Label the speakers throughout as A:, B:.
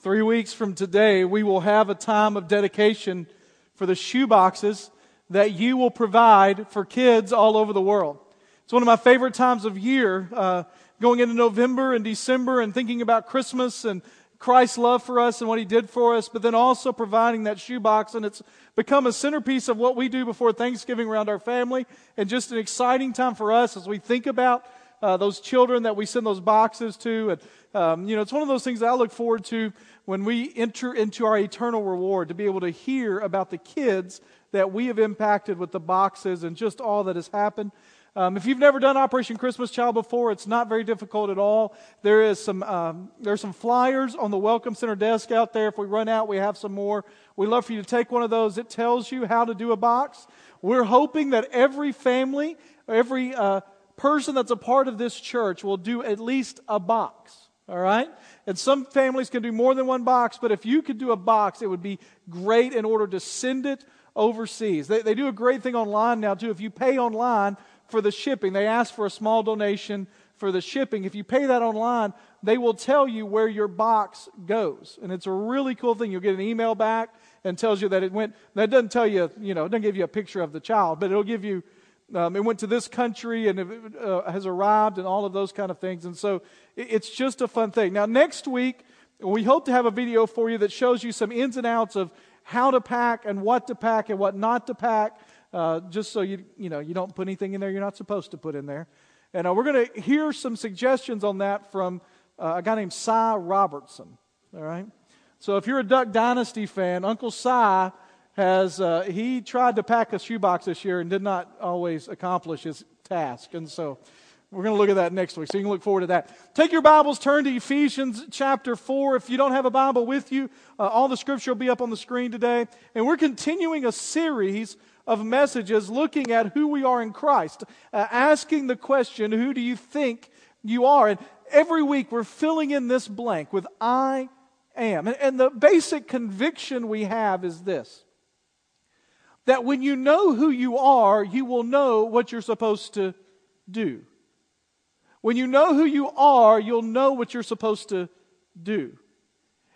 A: Three weeks from today, we will have a time of dedication for the shoe boxes that you will provide for kids all over the world. It's one of my favorite times of year, uh, going into November and December and thinking about Christmas and Christ's love for us and what He did for us, but then also providing that shoebox. And it's become a centerpiece of what we do before Thanksgiving around our family and just an exciting time for us as we think about uh, those children that we send those boxes to. And, um, you know, it's one of those things I look forward to when we enter into our eternal reward to be able to hear about the kids that we have impacted with the boxes and just all that has happened. Um, if you've never done Operation Christmas Child before, it's not very difficult at all. There is some um, there's some flyers on the Welcome Center desk out there. If we run out, we have some more. We'd love for you to take one of those. It tells you how to do a box. We're hoping that every family, every uh, person that's a part of this church will do at least a box. All right? And some families can do more than one box, but if you could do a box, it would be great in order to send it overseas. They, they do a great thing online now, too. If you pay online for the shipping, they ask for a small donation for the shipping. If you pay that online, they will tell you where your box goes. And it's a really cool thing. You'll get an email back and tells you that it went. That doesn't tell you, you know, it doesn't give you a picture of the child, but it'll give you um, it went to this country and it uh, has arrived and all of those kind of things. And so it's just a fun thing. Now, next week, we hope to have a video for you that shows you some ins and outs of how to pack and what to pack and what not to pack, uh, just so you, you, know, you don't put anything in there you're not supposed to put in there. And uh, we're going to hear some suggestions on that from uh, a guy named Si Robertson. All right? So if you're a Duck Dynasty fan, Uncle Si has uh, he tried to pack a shoebox this year and did not always accomplish his task. And so we're going to look at that next week. So you can look forward to that. Take your Bibles, turn to Ephesians chapter 4. If you don't have a Bible with you, uh, all the scripture will be up on the screen today. And we're continuing a series of messages looking at who we are in Christ, uh, asking the question, who do you think you are? And every week we're filling in this blank with I am. And, and the basic conviction we have is this that when you know who you are, you will know what you're supposed to do. When you know who you are, you'll know what you're supposed to do.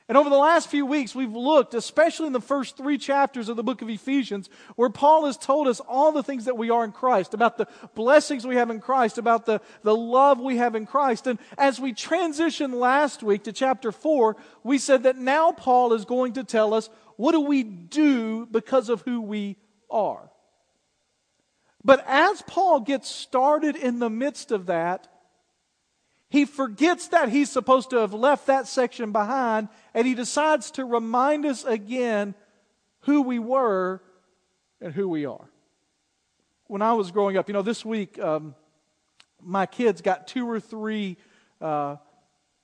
A: And over the last few weeks, we've looked, especially in the first three chapters of the book of Ephesians, where Paul has told us all the things that we are in Christ, about the blessings we have in Christ, about the, the love we have in Christ. And as we transitioned last week to chapter four, we said that now Paul is going to tell us what do we do because of who we are. But as Paul gets started in the midst of that, he forgets that he's supposed to have left that section behind, and he decides to remind us again who we were and who we are. When I was growing up, you know, this week, um, my kids got two or three uh,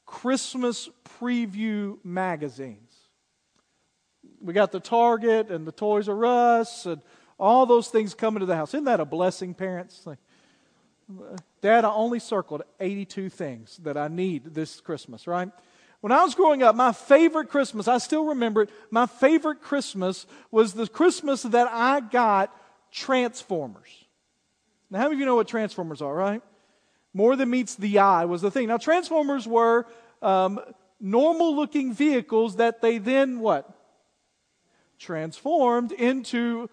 A: Christmas preview magazines. We got the Target and the Toys R Us and all those things coming to the house. Isn't that a blessing, parents? Like, Dad, I only circled 82 things that I need this Christmas, right? When I was growing up, my favorite Christmas, I still remember it, my favorite Christmas was the Christmas that I got Transformers. Now, how many of you know what Transformers are, right? More than meets the eye was the thing. Now, Transformers were um, normal looking vehicles that they then what? Transformed into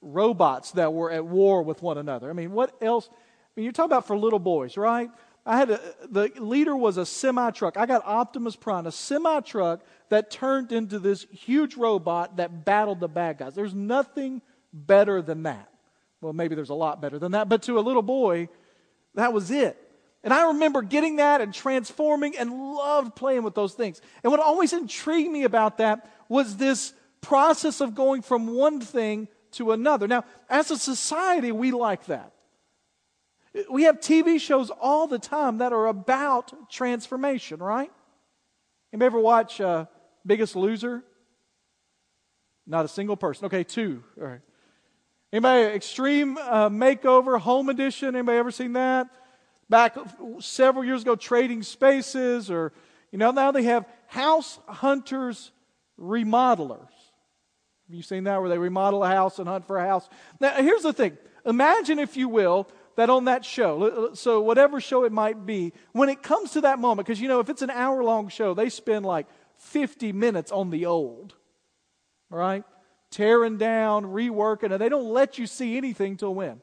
A: robots that were at war with one another. I mean, what else? I mean, you're talking about for little boys, right? I had a, the leader was a semi truck. I got Optimus Prime, a semi truck that turned into this huge robot that battled the bad guys. There's nothing better than that. Well, maybe there's a lot better than that, but to a little boy, that was it. And I remember getting that and transforming and loved playing with those things. And what always intrigued me about that was this process of going from one thing to another. Now, as a society, we like that. We have TV shows all the time that are about transformation, right? Anybody ever watch uh, Biggest Loser? Not a single person. Okay, two. All right. Anybody Extreme uh, Makeover Home Edition? Anybody ever seen that? Back several years ago, Trading Spaces, or you know now they have House Hunters Remodelers. Have you seen that where they remodel a house and hunt for a house? Now, here's the thing. Imagine, if you will, that on that show, so whatever show it might be, when it comes to that moment, because you know, if it's an hour long show, they spend like 50 minutes on the old. Right? Tearing down, reworking, and they don't let you see anything till when?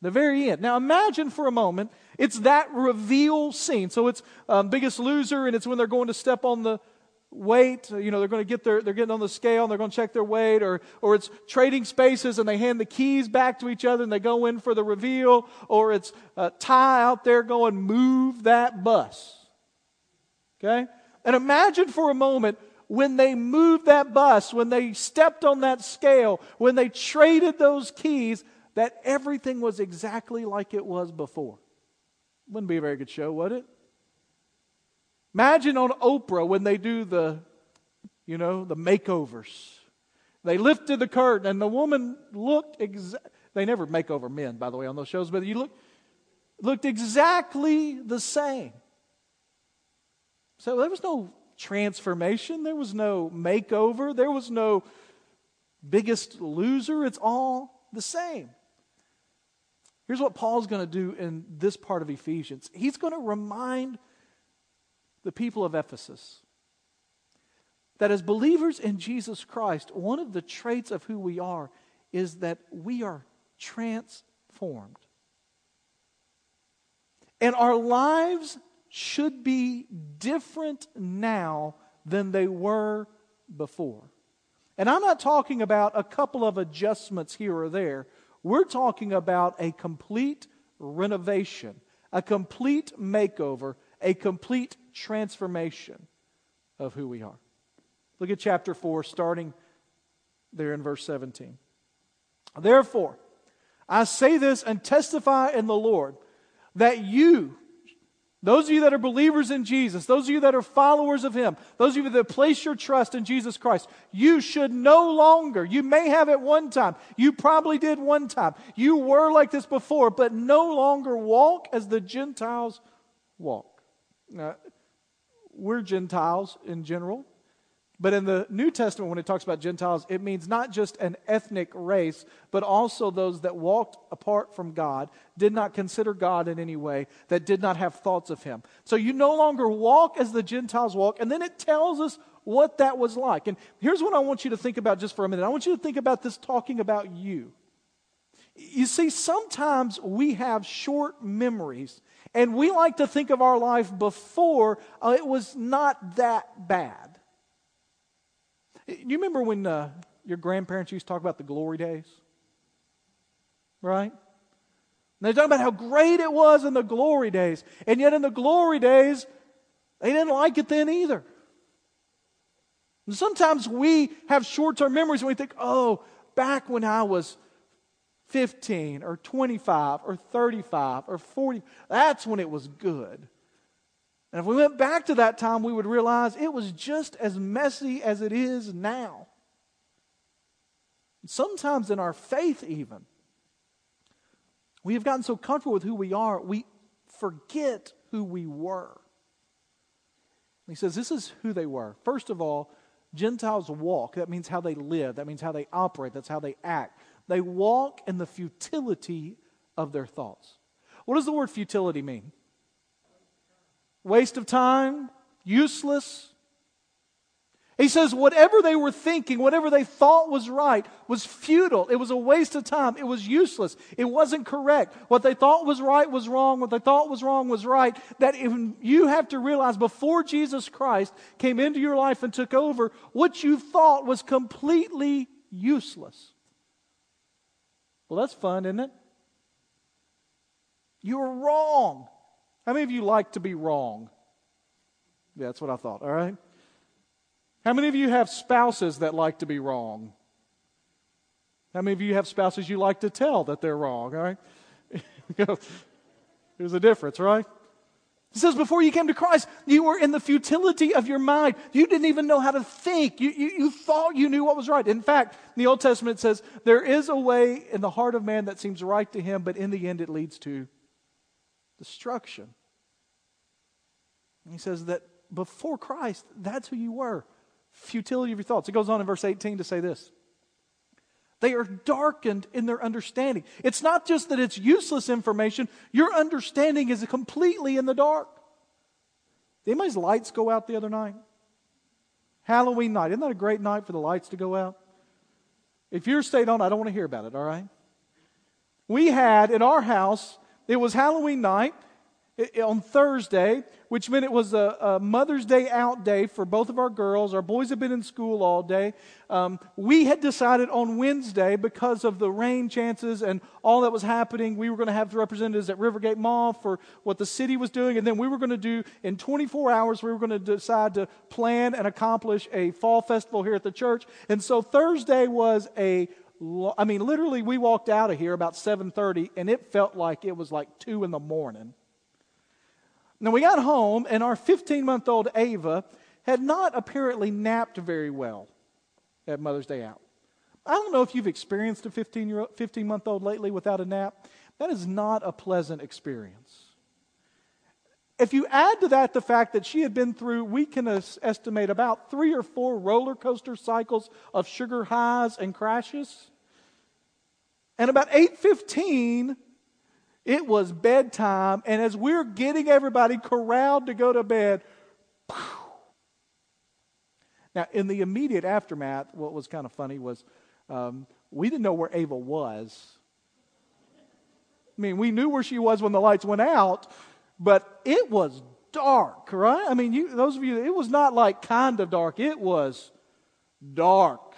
A: The very end. Now imagine for a moment, it's that reveal scene. So it's um, Biggest Loser, and it's when they're going to step on the weight. You know, they're going to get their, they're getting on the scale, and they're going to check their weight, or, or it's trading spaces, and they hand the keys back to each other, and they go in for the reveal, or it's uh, Ty out there going, move that bus. Okay? And imagine for a moment when they moved that bus, when they stepped on that scale, when they traded those keys, that everything was exactly like it was before. Wouldn't be a very good show, would it? Imagine on Oprah when they do the, you know, the makeovers. They lifted the curtain and the woman looked exactly, they never make over men, by the way, on those shows, but you look, looked exactly the same. So there was no transformation, there was no makeover, there was no biggest loser. It's all the same. Here's what Paul's going to do in this part of Ephesians he's going to remind the people of Ephesus that as believers in Jesus Christ, one of the traits of who we are is that we are transformed. And our lives should be different now than they were before. And I'm not talking about a couple of adjustments here or there. We're talking about a complete renovation, a complete makeover, a complete transformation of who we are. Look at chapter 4, starting there in verse 17. Therefore, I say this and testify in the Lord that you, those of you that are believers in Jesus, those of you that are followers of Him, those of you that place your trust in Jesus Christ, you should no longer, you may have at one time, you probably did one time, you were like this before, but no longer walk as the Gentiles walk. Now, we're Gentiles in general. But in the New Testament, when it talks about Gentiles, it means not just an ethnic race, but also those that walked apart from God, did not consider God in any way, that did not have thoughts of Him. So you no longer walk as the Gentiles walk. And then it tells us what that was like. And here's what I want you to think about just for a minute. I want you to think about this talking about you. You see, sometimes we have short memories, and we like to think of our life before uh, it was not that bad. You remember when uh, your grandparents used to talk about the glory days? Right? And they talk about how great it was in the glory days. And yet, in the glory days, they didn't like it then either. And sometimes we have short term memories and we think, oh, back when I was 15 or 25 or 35 or 40, that's when it was good. And if we went back to that time, we would realize it was just as messy as it is now. Sometimes in our faith, even, we have gotten so comfortable with who we are, we forget who we were. he says, This is who they were. First of all, Gentiles walk. That means how they live, that means how they operate, that's how they act. They walk in the futility of their thoughts. What does the word futility mean? waste of time, useless. He says, whatever they were thinking, whatever they thought was right, was futile. It was a waste of time. It was useless. It wasn't correct. What they thought was right was wrong. What they thought was wrong was right. That if you have to realize before Jesus Christ came into your life and took over, what you thought was completely useless. Well, that's fun, isn't it? You were wrong. How many of you like to be wrong? Yeah, that's what I thought, all right? How many of you have spouses that like to be wrong? How many of you have spouses you like to tell that they're wrong, all right? There's a difference, right? He says, before you came to Christ, you were in the futility of your mind. You didn't even know how to think. You, you, you, thought you knew what was right. In fact, the Old Testament, says, there is a way in the heart of man that seems right to him, but in the end it leads to destruction. And he says that before Christ, that's who you were. Futility of your thoughts. It goes on in verse 18 to say this. They are darkened in their understanding. It's not just that it's useless information, your understanding is completely in the dark. Did anybody's lights go out the other night? Halloween night. Isn't that a great night for the lights to go out? If you're stayed on, I don't want to hear about it, all right? We had in our house, it was Halloween night on Thursday, which meant it was a, a, Mother's Day out day for both of our girls. Our boys have been in school all day. Um, we had decided on Wednesday, because of the rain chances and all that was happening, we were going to have representatives at Rivergate Mall for what the city was doing. And then we were going to do, in 24 hours, we were going to decide to plan and accomplish a fall festival here at the church. And so Thursday was a I mean, literally, we walked out of here about 7:30, and it felt like it was like two in the morning. Now, we got home, and our 15 month old Ava had not apparently napped very well at Mother's Day out. I don't know if you've experienced a 15, 15 month old lately without a nap. That is not a pleasant experience. If you add to that the fact that she had been through, we can estimate about three or four roller coaster cycles of sugar highs and crashes. And about 8:15, it was bedtime, and as we're getting everybody corralled to go to bed, now in the immediate aftermath, what was kind of funny was um, we didn't know where Ava was. I mean, we knew where she was when the lights went out, but it was dark, right? I mean, you, those of you, it was not like kind of dark, it was dark.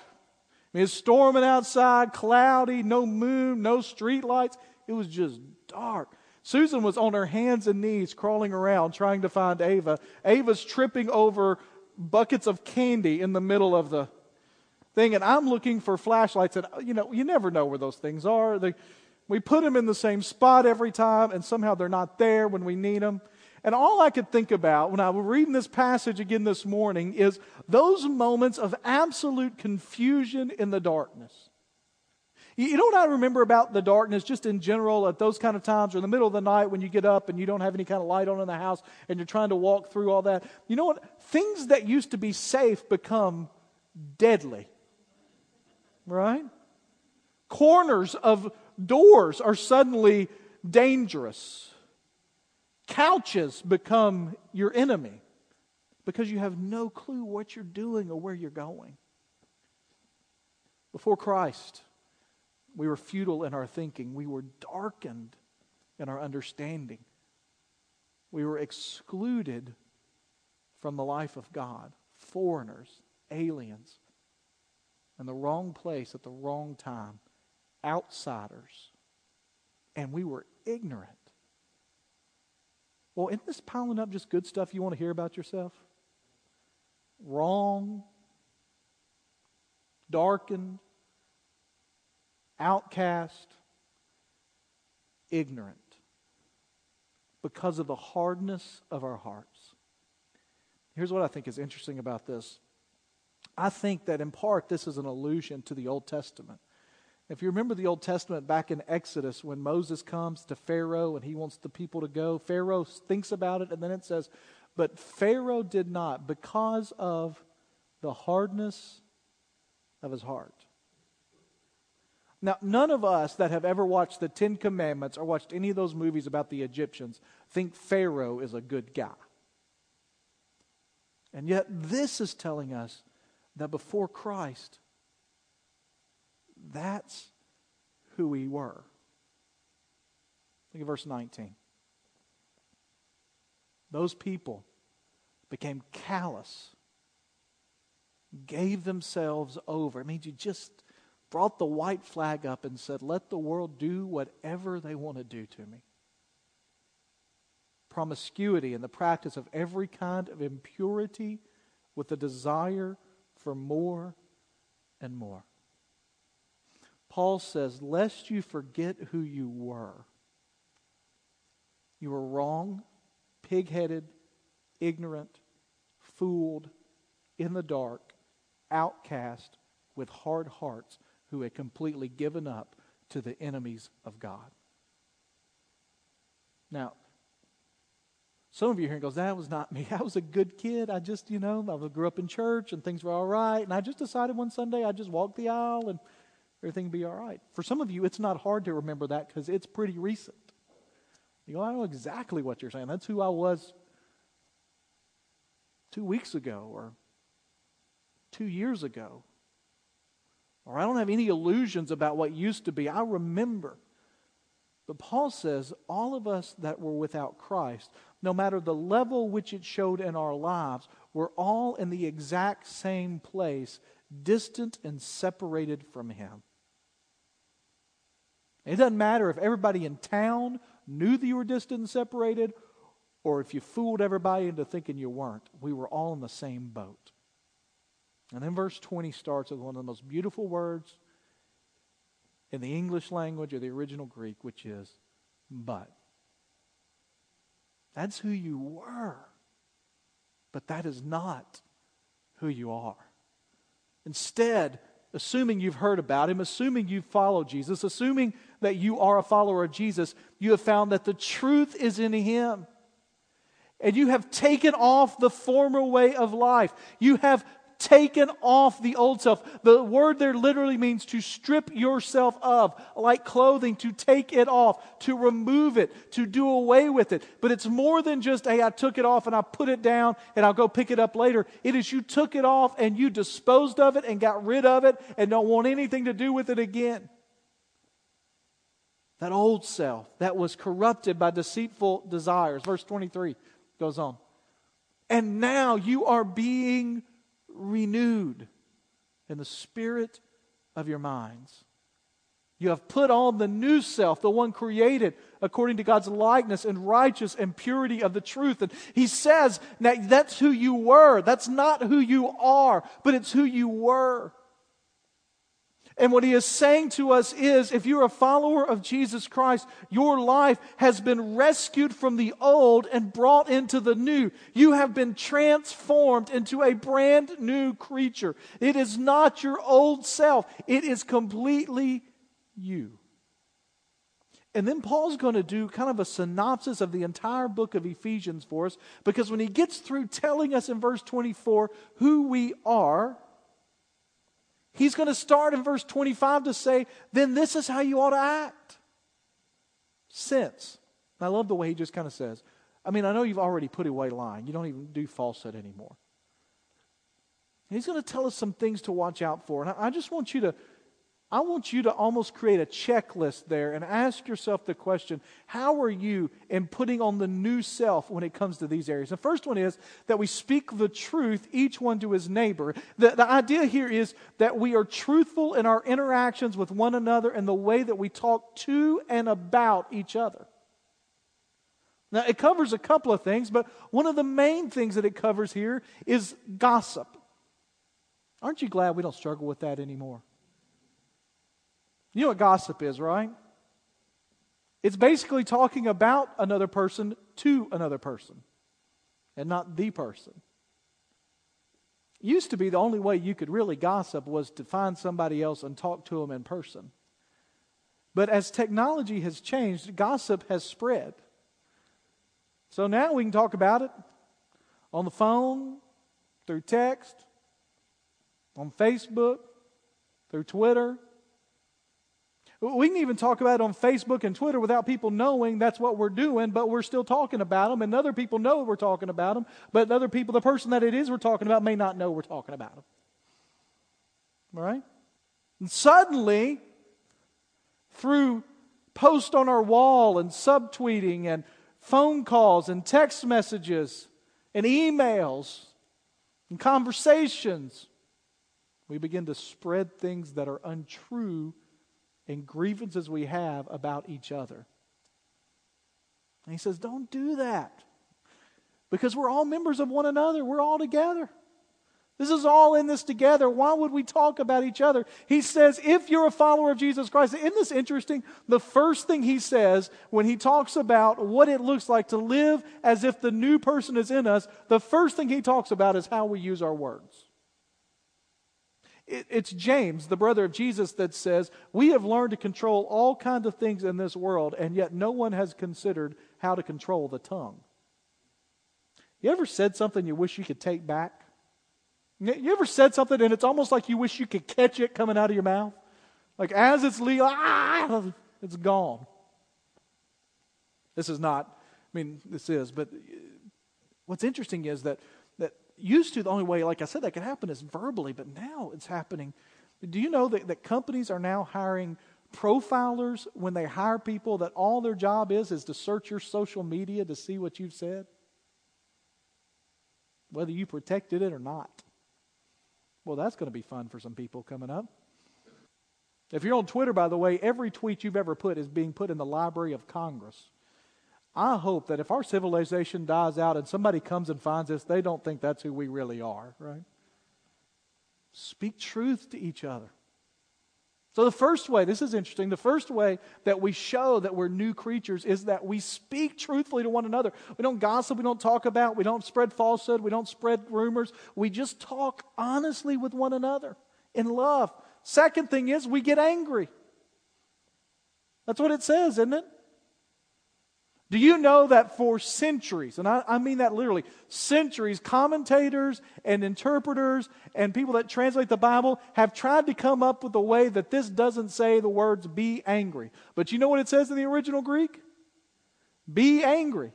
A: I mean, it's storming outside, cloudy, no moon, no street lights. It was just dark. Susan was on her hands and knees crawling around trying to find Ava. Ava's tripping over buckets of candy in the middle of the thing, and I'm looking for flashlights. And, you know, you never know where those things are. They, we put them in the same spot every time, and somehow they're not there when we need them. And all I could think about when I was reading this passage again this morning is those moments of absolute confusion in the darkness. You know what I remember about the darkness, just in general, at those kind of times, or in the middle of the night when you get up and you don't have any kind of light on in the house and you're trying to walk through all that? You know what? Things that used to be safe become deadly. Right? Corners of doors are suddenly dangerous. Couches become your enemy because you have no clue what you're doing or where you're going. Before Christ, we were futile in our thinking. We were darkened in our understanding. We were excluded from the life of God, foreigners, aliens, in the wrong place at the wrong time, outsiders. And we were ignorant. Well, isn't this piling up just good stuff you want to hear about yourself? Wrong, darkened, outcast, ignorant because of the hardness of our hearts. Here's what I think is interesting about this. I think that in part this is an allusion to the Old Testament. If you remember the Old Testament back in Exodus, when Moses comes to Pharaoh and he wants the people to go, Pharaoh thinks about it, and then it says, But Pharaoh did not because of the hardness of his heart. Now, none of us that have ever watched the Ten Commandments or watched any of those movies about the Egyptians think Pharaoh is a good guy. And yet, this is telling us that before Christ, that's who we were. Look at verse 19. Those people became callous, gave themselves over. It means you just brought the white flag up and said, Let the world do whatever they want to do to me. Promiscuity and the practice of every kind of impurity with the desire for more and more. Paul says, Lest you forget who you were. You were wrong, pig headed, ignorant, fooled, in the dark, outcast, with hard hearts who had completely given up to the enemies of God. Now, some of you here goes, that was not me. I was a good kid. I just, you know, I grew up in church and things were all right. And I just decided one Sunday I'd just walk the aisle and everything would be all right. For some of you, it's not hard to remember that because it's pretty recent. You go, I know exactly what you're saying. That's who I was two weeks ago or two years ago. Or I don't have any illusions about what used to be. I remember. But Paul says all of us that were without Christ, no matter the level which it showed in our lives, were all in the exact same place, distant and separated from Him. It doesn't matter if everybody in town knew that you were distant and separated, or if you fooled everybody into thinking you weren't. We were all in the same boat. And then verse 20 starts with one of the most beautiful words in the English language or the original Greek, which is, but. That's who you were, but that is not who you are. Instead, assuming you've heard about him, assuming you've followed Jesus, assuming that you are a follower of Jesus, you have found that the truth is in him. And you have taken off the former way of life. You have taken off the old self. The word there literally means to strip yourself of, like clothing, to take it off, to remove it, to do away with it. But it's more than just, hey, I took it off and I put it down and I'll go pick it up later. It is you took it off and you disposed of it and got rid of it and don't want anything to do with it again. That old self that was corrupted by deceitful desires. Verse 23 goes on. And now you are being renewed in the spirit of your minds. You have put on the new self, the one created according to God's likeness and righteous and purity of the truth. And he says, now that's who you were. That's not who you are, but it's who you were. And what he is saying to us is if you're a follower of Jesus Christ, your life has been rescued from the old and brought into the new. You have been transformed into a brand new creature. It is not your old self, it is completely you. And then Paul's going to do kind of a synopsis of the entire book of Ephesians for us because when he gets through telling us in verse 24 who we are, He's going to start in verse 25 to say, then this is how you ought to act. Since. I love the way he just kind of says, I mean, I know you've already put away lying. You don't even do falsehood anymore. he's going to tell us some things to watch out for. And I just want you to I want you to almost create a checklist there and ask yourself the question how are you in putting on the new self when it comes to these areas? The first one is that we speak the truth, each one to his neighbor. The, the idea here is that we are truthful in our interactions with one another and the way that we talk to and about each other. Now, it covers a couple of things, but one of the main things that it covers here is gossip. Aren't you glad we don't struggle with that anymore? You know what gossip is, right? It's basically talking about another person to another person and not the person. Used to be the only way you could really gossip was to find somebody else and talk to them in person. But as technology has changed, gossip has spread. So now we can talk about it on the phone, through text, on Facebook, through Twitter, we can even talk about it on Facebook and Twitter without people knowing that's what we're doing, but we're still talking about them, and other people know we're talking about them, but other people, the person that it is we're talking about, may not know we're talking about them. All right? And suddenly, through post on our wall and subtweeting and phone calls and text messages and emails and conversations, we begin to spread things that are untrue and grievances we have about each other. And he says, Don't do that. Because we're all members of one another, we're all together. This is all in this together. Why would we talk about each other? He says, if you're a follower of Jesus Christ, isn't this interesting? The first thing he says when he talks about what it looks like to live as if the new person is in us, the first thing he talks about is how we use our words. It's James, the brother of Jesus, that says, We have learned to control all kinds of things in this world, and yet no one has considered how to control the tongue. You ever said something you wish you could take back? You ever said something and it's almost like you wish you could catch it coming out of your mouth? Like as it's leaving, ah, it's gone. This is not, I mean, this is, but what's interesting is that used to, the only way, like I said, that could happen is verbally, but now it's happening. Do you know that, that companies are now hiring profilers when they hire people that all their job is is to search your social media to see what you've said? Whether you protected it or not. Well, that's going to be fun for some people coming up. If you're on Twitter, by the way, every tweet you've ever put is being put in the Library of Congress. I hope that if our civilization dies out and somebody comes and finds us, they don't think that's who we really are, right? Speak truth to each other. So, the first way, this is interesting, the first way that we show that we're new creatures is that we speak truthfully to one another. We don't gossip, we don't talk about, we don't spread falsehood, we don't spread rumors. We just talk honestly with one another in love. Second thing is, we get angry. That's what it says, isn't it? Do you know that for centuries, and I, I, mean that literally, centuries, commentators and interpreters and people that translate the Bible have tried to come up with a way that this doesn't say the words be angry. But you know what it says in the original Greek? Be angry.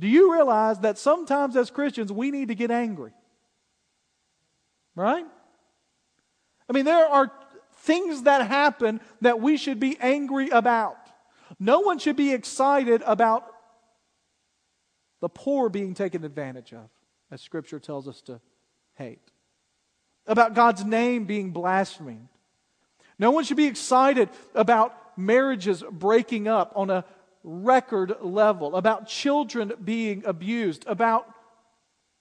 A: Do you realize that sometimes as Christians we need to get angry? Right? I mean, there are things that happen that we should be angry about. No one should be excited about the poor being taken advantage of, as Scripture tells us to hate, about God's name being blasphemed. No one should be excited about marriages breaking up on a record level, about children being abused, about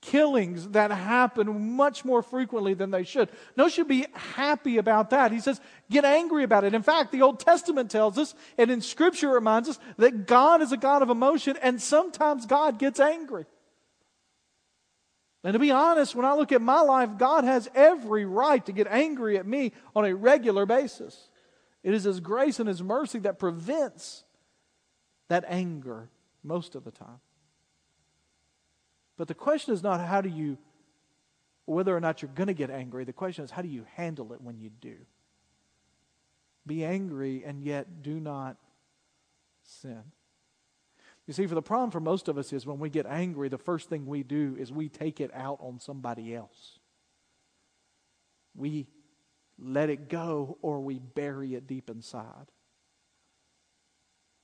A: killings that happen much more frequently than they should. No should be happy about that. He says, get angry about it. In fact, the Old Testament tells us, and in Scripture reminds us, that God is a God of emotion, and sometimes God gets angry. And to be honest, when I look at my life, God has every right to get angry at me on a regular basis. It is His grace and His mercy that prevents that anger most of the time. But the question is not how do you, whether or not you're going to get angry. The question is how do you handle it when you do? Be angry and yet do not sin. You see, for the problem for most of us is when we get angry, the first thing we do is we take it out on somebody else. We let it go or we bury it deep inside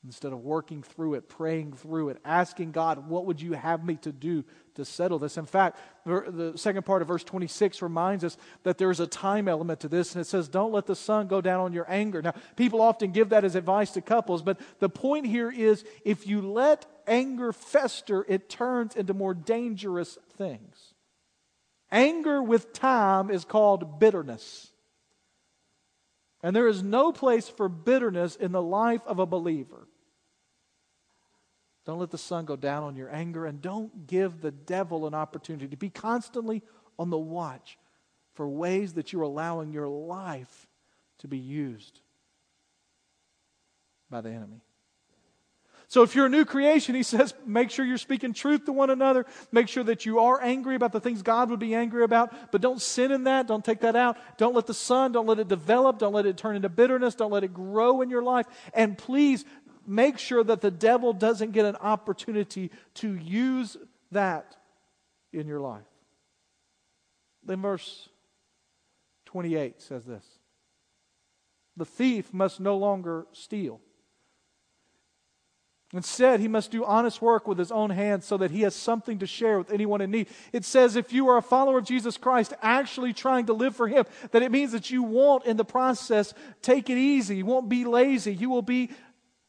A: instead of working through it, praying through it, asking God, what would you have me to do to settle this? In fact, the second part of verse 26 reminds us that there is a time element to this, and it says, Don't let the sun go down on your anger. Now, people often give that as advice to couples, but the point here is if you let anger fester, it turns into more dangerous things. Anger with time is called bitterness. And there is no place for bitterness in the life of a believer. Don't let the sun go down on your anger, and don't give the devil an opportunity to be constantly on the watch for ways that you're allowing your life to be used by the enemy. So, if you're a new creation, he says, make sure you're speaking truth to one another. Make sure that you are angry about the things God would be angry about, but don't sin in that. Don't take that out. Don't let the sun, don't let it develop. Don't let it turn into bitterness. Don't let it grow in your life. And please make sure that the devil doesn't get an opportunity to use that in your life. Then verse 28 says this The thief must no longer steal. Instead, he must do honest work with his own hands so that he has something to share with anyone in need. It says if you are a follower of Jesus Christ, actually trying to live for him, that it means that you won't, in the process, take it easy. You won't be lazy. You will be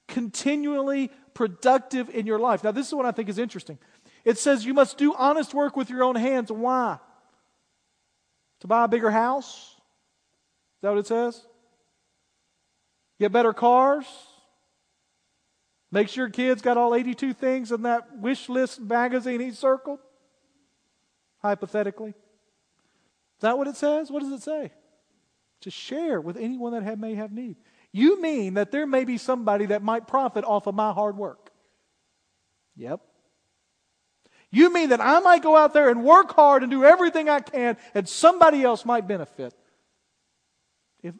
A: continually productive in your life. Now, this is what I think is interesting. It says you must do honest work with your own hands. Why? To buy a bigger house? Is that what it says? Get better cars? Make sure kids got all 82 things in that wish list magazine he circled? Hypothetically. Is that what it says? What does it say? To share with anyone that may have need. You mean that there may be somebody that might profit off of my hard work? Yep. You mean that I might go out there and work hard and do everything I can and somebody else might benefit? If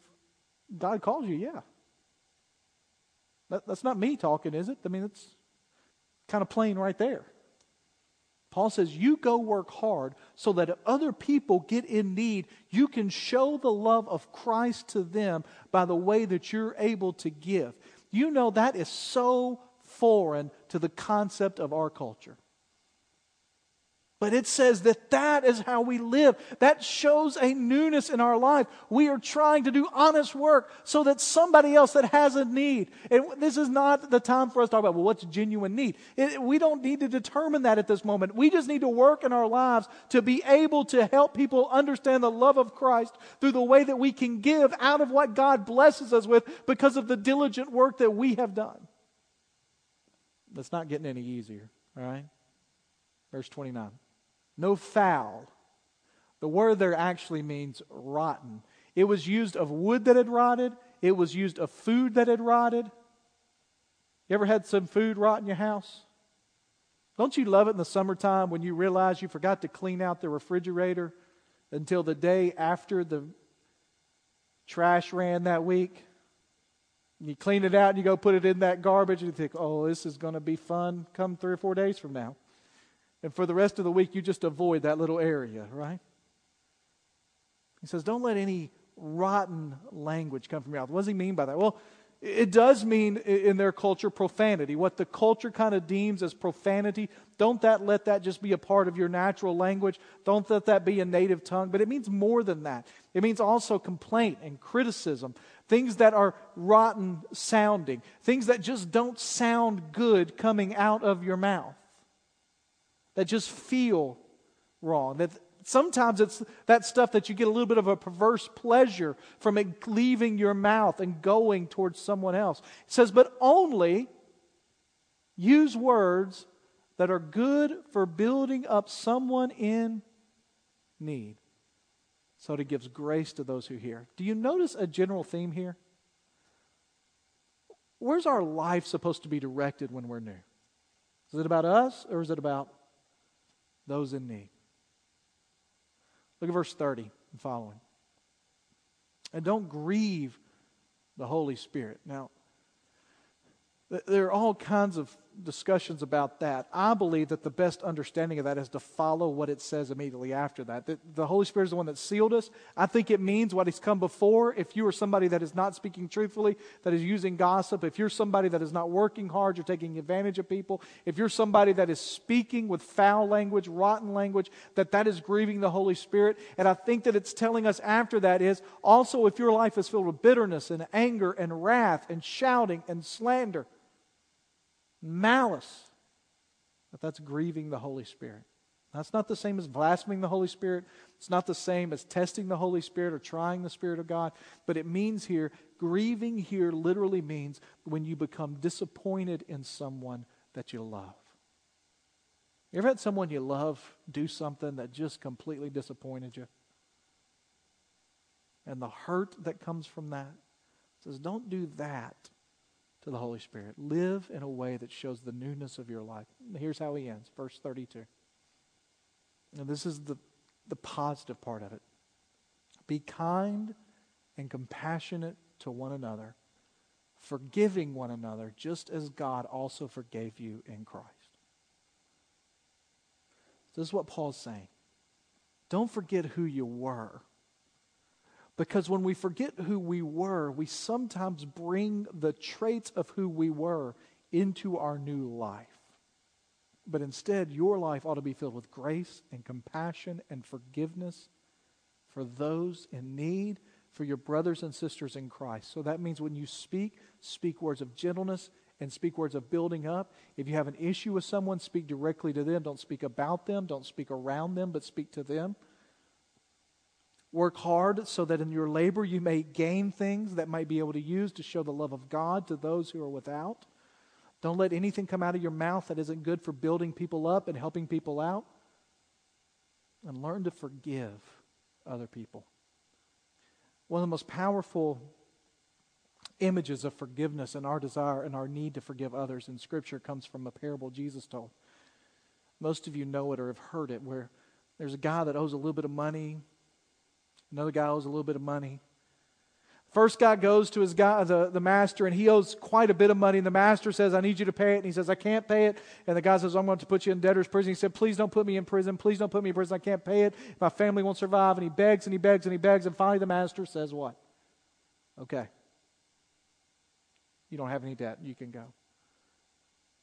A: God calls you, yeah. That, that's not me talking, is it? I mean, it's kind of plain right there. Paul says, You go work hard so that if other people get in need, you can show the love of Christ to them by the way that you're able to give. You know, that is so foreign to the concept of our culture. But it says that that is how we live. That shows a newness in our life. We are trying to do honest work so that somebody else that has a need, and this is not the time for us to talk about, well, what's genuine need? It, we don't need to determine that at this moment. We just need to work in our lives to be able to help people understand the love of Christ through the way that we can give out of what God blesses us with because of the diligent work that we have done. It's not getting any easier, all right? Verse 29 no foul. The word there actually means rotten. It was used of wood that had rotted, it was used of food that had rotted. You ever had some food rot in your house? Don't you love it in the summertime when you realize you forgot to clean out the refrigerator until the day after the trash ran that week? And you clean it out and you go put it in that garbage and you think, oh, this is going to be fun come three or four days from now. And for the rest of the week, you just avoid that little area, right? He says, Don't let any rotten language come from your mouth. What does he mean by that? Well, it does mean in their culture profanity. What the culture kind of deems as profanity, don't that let that just be a part of your natural language. Don't let that be a native tongue. But it means more than that. It means also complaint and criticism, things that are rotten sounding, things that just don't sound good coming out of your mouth that just feel wrong. That sometimes it's that stuff that you get a little bit of a perverse pleasure from it leaving your mouth and going towards someone else. It says, but only use words that are good for building up someone in need. So it gives grace to those who hear. Do you notice a general theme here? Where's our life supposed to be directed when we're new? Is it about us or is it about those in need. Look at verse 30 and following. And don't grieve the Holy Spirit. Now, there are all kinds of discussions about that. I believe that the best understanding of that is to follow what it says immediately after that. that. The Holy Spirit is the one that sealed us. I think it means what has come before. If you are somebody that is not speaking truthfully, that is using gossip, if you're somebody that is not working hard, you're taking advantage of people, if you're somebody that is speaking with foul language, rotten language, that that is grieving the Holy Spirit. And I think that it's telling us after that is also if your life is filled with bitterness and anger and wrath and shouting and slander, malice, that that's grieving the Holy Spirit. That's not the same as blaspheming the Holy Spirit. It's not the same as testing the Holy Spirit or trying the Spirit of God. But it means here, grieving here literally means when you become disappointed in someone that you love. You ever had someone you love do something that just completely disappointed you? And the hurt that comes from that says, don't do that to the Holy Spirit. Live in a way that shows the newness of your life. Here's how he ends, verse 32. And this is the, the positive part of it. Be kind and compassionate to one another, forgiving one another, just as God also forgave you in Christ. This is what Paul's saying. Don't forget who you were. Because when we forget who we were, we sometimes bring the traits of who we were into our new life. But instead, your life ought to be filled with grace and compassion and forgiveness for those in need, for your brothers and sisters in Christ. So that means when you speak, speak words of gentleness and speak words of building up. If you have an issue with someone, speak directly to them. Don't speak about them, don't speak around them, but speak to them. Work hard so that in your labor you may gain things that might be able to use to show the love of God to those who are without. Don't let anything come out of your mouth that isn't good for building people up and helping people out. And learn to forgive other people. One of the most powerful images of forgiveness and our desire and our need to forgive others in Scripture comes from a parable Jesus told. Most of you know it or have heard it, where there's a guy that owes a little bit of money Another guy owes a little bit of money. First guy goes to his guy, the, the master, and he owes quite a bit of money. And the master says, I need you to pay it. And he says, I can't pay it. And the guy says, I'm going to put you in debtor's prison. He said, Please don't put me in prison. Please don't put me in prison. I can't pay it. My family won't survive. And he begs and he begs and he begs. And finally, the master says, What? Okay. You don't have any debt. You can go.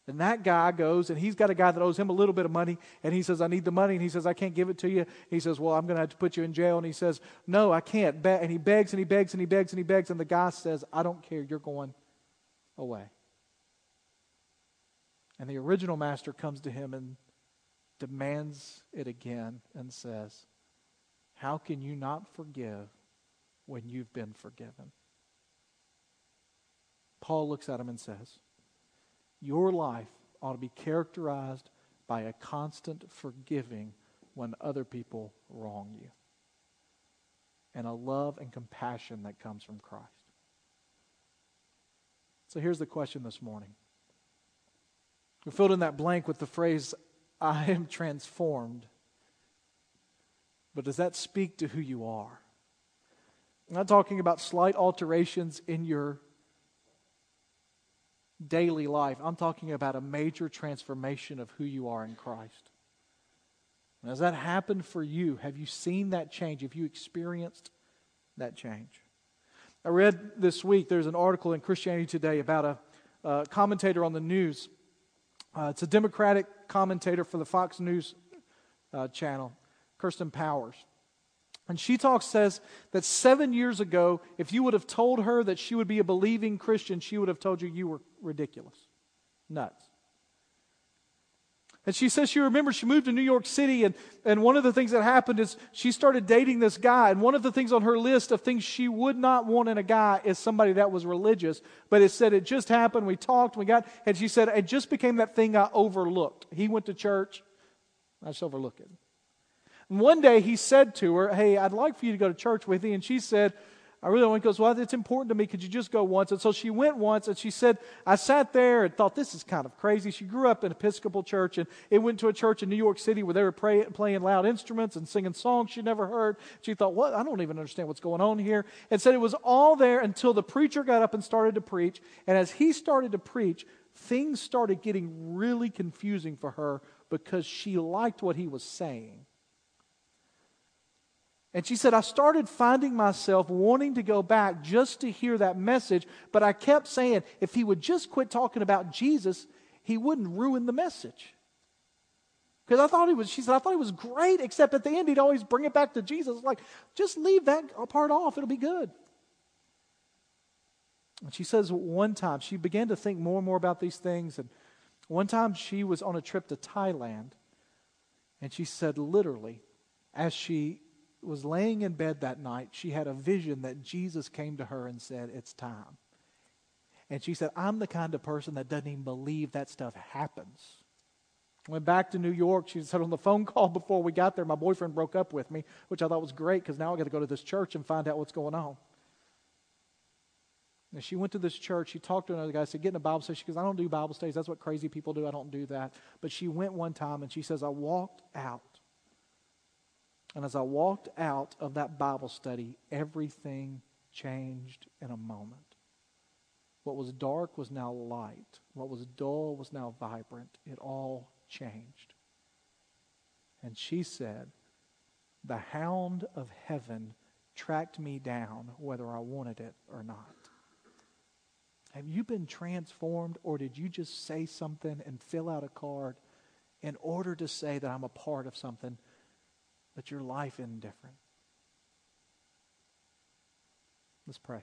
A: And that guy goes and he's got a guy that owes him a little bit of money and he says, I need the money. And he says, I can't give it to you. He says, Well, I'm going to have to put you in jail. And he says, No, I can't. And he begs and he begs and he begs and he begs. And the guy says, I don't care. You're going away. And the original master comes to him and demands it again and says, How can you not forgive when you've been forgiven? Paul looks at him and says, your life ought to be characterized by a constant forgiving when other people wrong you, and a love and compassion that comes from Christ. So here's the question this morning. We filled in that blank with the phrase, I am transformed. But does that speak to who you are? I'm not talking about slight alterations in your daily life. I'm talking about a major transformation of who you are in Christ. Has that happened for you? Have you seen that change? Have you experienced that change? I read this week, there's an article in Christianity Today about a, a commentator on the news. Uh, it's a Democratic commentator for the Fox News uh, channel, Kirsten Powers. And she talks, says that seven years ago, if you would have told her that she would be a believing Christian, she would have told you you were ridiculous, nuts. And she says she remembers she moved to New York City, and, and one of the things that happened is she started dating this guy. And one of the things on her list of things she would not want in a guy is somebody that was religious. But it said it just happened. We talked, we got, and she said it just became that thing I overlooked. He went to church, I just overlook it. And one day he said to her, Hey, I'd like for you to go to church with me. And she said, I really want to. Goes, Well, it's important to me. Could you just go once? And so she went once, and she said, I sat there and thought, This is kind of crazy. She grew up in Episcopal church, and it went to a church in New York City where they were pray, playing loud instruments and singing songs she never heard. She thought, What? I don't even understand what's going on here. And said it was all there until the preacher got up and started to preach. And as he started to preach, things started getting really confusing for her because she liked what he was saying. And she said, I started finding myself wanting to go back just to hear that message, but I kept saying, if he would just quit talking about Jesus, he wouldn't ruin the message. Because I thought he was, she said, I thought he was great, except at the end he'd always bring it back to Jesus. Like, just leave that part off, it'll be good. And she says one time, she began to think more and more about these things. And one time she was on a trip to Thailand, and she said, literally, as she was laying in bed that night, she had a vision that Jesus came to her and said, It's time. And she said, I'm the kind of person that doesn't even believe that stuff happens. Went back to New York. She said on the phone call before we got there, my boyfriend broke up with me, which I thought was great because now I got to go to this church and find out what's going on. And she went to this church. She talked to another guy. Said, "Get in a Bible study." She goes, "I don't do Bible studies. That's what crazy people do. I don't do that." But she went one time, and she says, "I walked out and as I walked out of that Bible study, everything changed in a moment. What was dark was now light. What was dull was now vibrant. It all changed. And she said, The hound of heaven tracked me down whether I wanted it or not. Have you been transformed, or did you just say something and fill out a card in order to say that I'm a part of something? But your life indifferent. Let's pray.